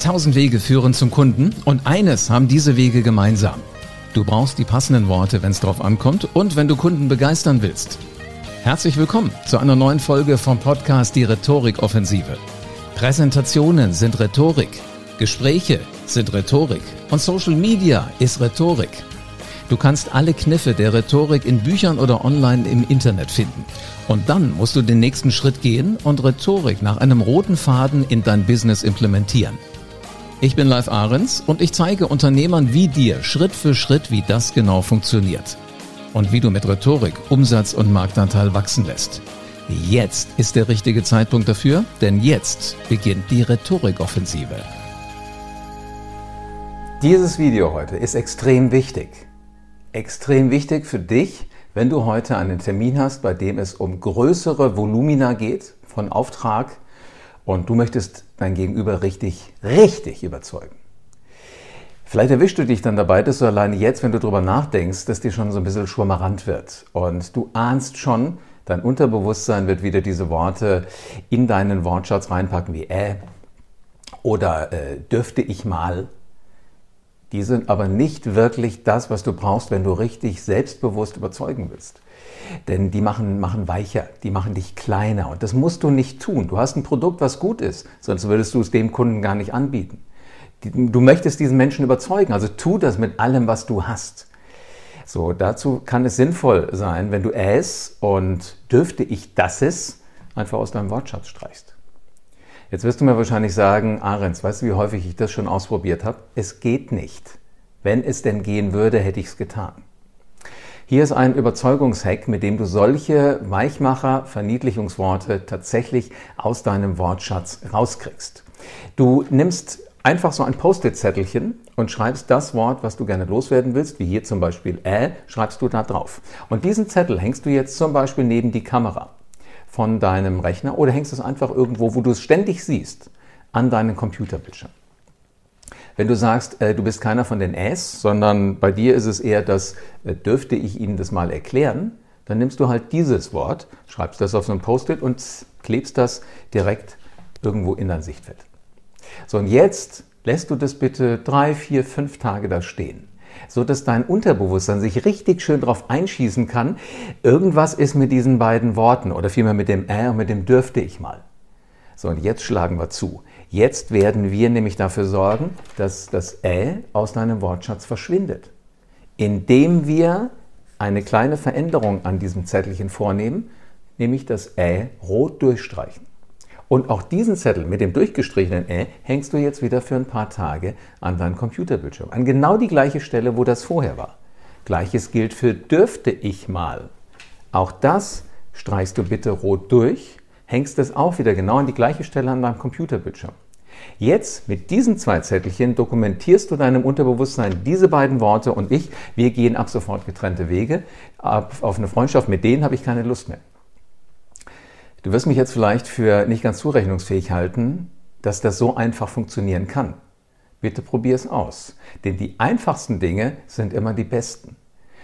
Tausend Wege führen zum Kunden und eines haben diese Wege gemeinsam. Du brauchst die passenden Worte, wenn es drauf ankommt und wenn du Kunden begeistern willst. Herzlich willkommen zu einer neuen Folge vom Podcast Die Rhetorik-Offensive. Präsentationen sind Rhetorik, Gespräche sind Rhetorik und Social Media ist Rhetorik. Du kannst alle Kniffe der Rhetorik in Büchern oder online im Internet finden. Und dann musst du den nächsten Schritt gehen und Rhetorik nach einem roten Faden in dein Business implementieren. Ich bin Live Ahrens und ich zeige Unternehmern wie dir Schritt für Schritt, wie das genau funktioniert. Und wie du mit Rhetorik Umsatz und Marktanteil wachsen lässt. Jetzt ist der richtige Zeitpunkt dafür, denn jetzt beginnt die Rhetorikoffensive. Dieses Video heute ist extrem wichtig. Extrem wichtig für dich, wenn du heute einen Termin hast, bei dem es um größere Volumina geht von Auftrag und du möchtest dein Gegenüber richtig, richtig überzeugen. Vielleicht erwischst du dich dann dabei, dass du alleine jetzt, wenn du darüber nachdenkst, dass dir schon so ein bisschen schwummerant wird. Und du ahnst schon, dein Unterbewusstsein wird wieder diese Worte in deinen Wortschatz reinpacken wie äh oder äh, dürfte ich mal. Die sind aber nicht wirklich das, was du brauchst, wenn du richtig selbstbewusst überzeugen willst. Denn die machen, machen weicher, die machen dich kleiner. Und das musst du nicht tun. Du hast ein Produkt, was gut ist, sonst würdest du es dem Kunden gar nicht anbieten. Du möchtest diesen Menschen überzeugen, also tu das mit allem, was du hast. So, dazu kann es sinnvoll sein, wenn du es und dürfte ich das es einfach aus deinem Wortschatz streichst. Jetzt wirst du mir wahrscheinlich sagen, Ahrens, weißt du, wie häufig ich das schon ausprobiert habe? Es geht nicht. Wenn es denn gehen würde, hätte ich es getan. Hier ist ein Überzeugungshack, mit dem du solche Weichmacher, Verniedlichungsworte tatsächlich aus deinem Wortschatz rauskriegst. Du nimmst einfach so ein Post-it-Zettelchen und schreibst das Wort, was du gerne loswerden willst, wie hier zum Beispiel äh, schreibst du da drauf. Und diesen Zettel hängst du jetzt zum Beispiel neben die Kamera von deinem Rechner oder hängst es einfach irgendwo, wo du es ständig siehst, an deinen Computerbildschirm. Wenn du sagst, äh, du bist keiner von den Äs, sondern bei dir ist es eher das, äh, dürfte ich Ihnen das mal erklären, dann nimmst du halt dieses Wort, schreibst das auf so ein Post-it und klebst das direkt irgendwo in dein Sichtfeld. So, und jetzt lässt du das bitte drei, vier, fünf Tage da stehen, so dass dein Unterbewusstsein sich richtig schön drauf einschießen kann. Irgendwas ist mit diesen beiden Worten oder vielmehr mit dem äh und mit dem dürfte ich mal. So, und jetzt schlagen wir zu. Jetzt werden wir nämlich dafür sorgen, dass das Ä aus deinem Wortschatz verschwindet. Indem wir eine kleine Veränderung an diesem Zettelchen vornehmen, nämlich das Ä rot durchstreichen. Und auch diesen Zettel mit dem durchgestrichenen Ä hängst du jetzt wieder für ein paar Tage an deinen Computerbildschirm. An genau die gleiche Stelle, wo das vorher war. Gleiches gilt für dürfte ich mal. Auch das streichst du bitte rot durch hängst es auch wieder genau an die gleiche Stelle an deinem Computerbildschirm. Jetzt mit diesen zwei Zettelchen dokumentierst du deinem Unterbewusstsein diese beiden Worte und ich, wir gehen ab sofort getrennte Wege. Auf eine Freundschaft mit denen habe ich keine Lust mehr. Du wirst mich jetzt vielleicht für nicht ganz zurechnungsfähig halten, dass das so einfach funktionieren kann. Bitte probier es aus. Denn die einfachsten Dinge sind immer die besten.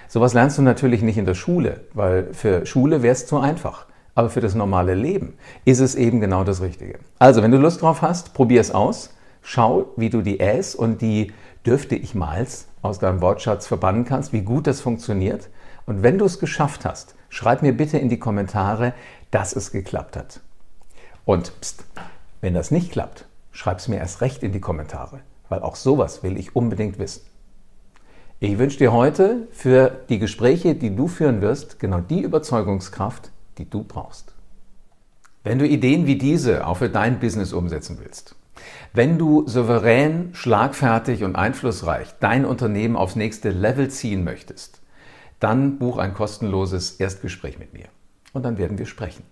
Sowas lernst du natürlich nicht in der Schule, weil für Schule wäre es zu einfach. Aber für das normale Leben ist es eben genau das Richtige. Also, wenn du Lust drauf hast, probier es aus. Schau, wie du die Äs und die dürfte ich mals aus deinem Wortschatz verbannen kannst, wie gut das funktioniert. Und wenn du es geschafft hast, schreib mir bitte in die Kommentare, dass es geklappt hat. Und pst, wenn das nicht klappt, schreib es mir erst recht in die Kommentare, weil auch sowas will ich unbedingt wissen. Ich wünsche dir heute für die Gespräche, die du führen wirst, genau die Überzeugungskraft, die du brauchst. Wenn du Ideen wie diese auch für dein Business umsetzen willst, wenn du souverän, schlagfertig und einflussreich dein Unternehmen aufs nächste Level ziehen möchtest, dann buch ein kostenloses Erstgespräch mit mir und dann werden wir sprechen.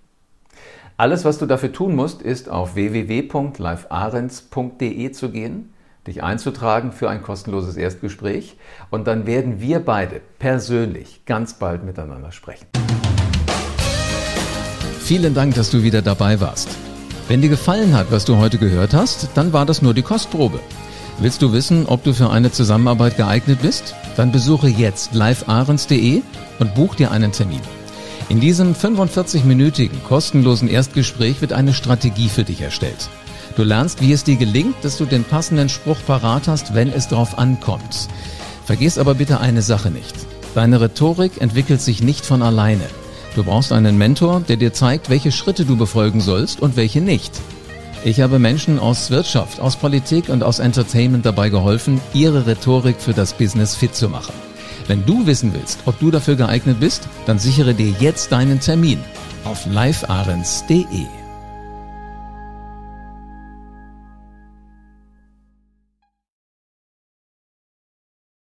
Alles, was du dafür tun musst, ist auf www.livearens.de zu gehen, dich einzutragen für ein kostenloses Erstgespräch und dann werden wir beide persönlich ganz bald miteinander sprechen. Vielen Dank, dass du wieder dabei warst. Wenn dir gefallen hat, was du heute gehört hast, dann war das nur die Kostprobe. Willst du wissen, ob du für eine Zusammenarbeit geeignet bist? Dann besuche jetzt livearens.de und buch dir einen Termin. In diesem 45-minütigen kostenlosen Erstgespräch wird eine Strategie für dich erstellt. Du lernst, wie es dir gelingt, dass du den passenden Spruch parat hast, wenn es drauf ankommt. Vergiss aber bitte eine Sache nicht. Deine Rhetorik entwickelt sich nicht von alleine. Du brauchst einen Mentor, der dir zeigt, welche Schritte du befolgen sollst und welche nicht. Ich habe Menschen aus Wirtschaft, aus Politik und aus Entertainment dabei geholfen, ihre Rhetorik für das Business fit zu machen. Wenn du wissen willst, ob du dafür geeignet bist, dann sichere dir jetzt deinen Termin auf livearens.de.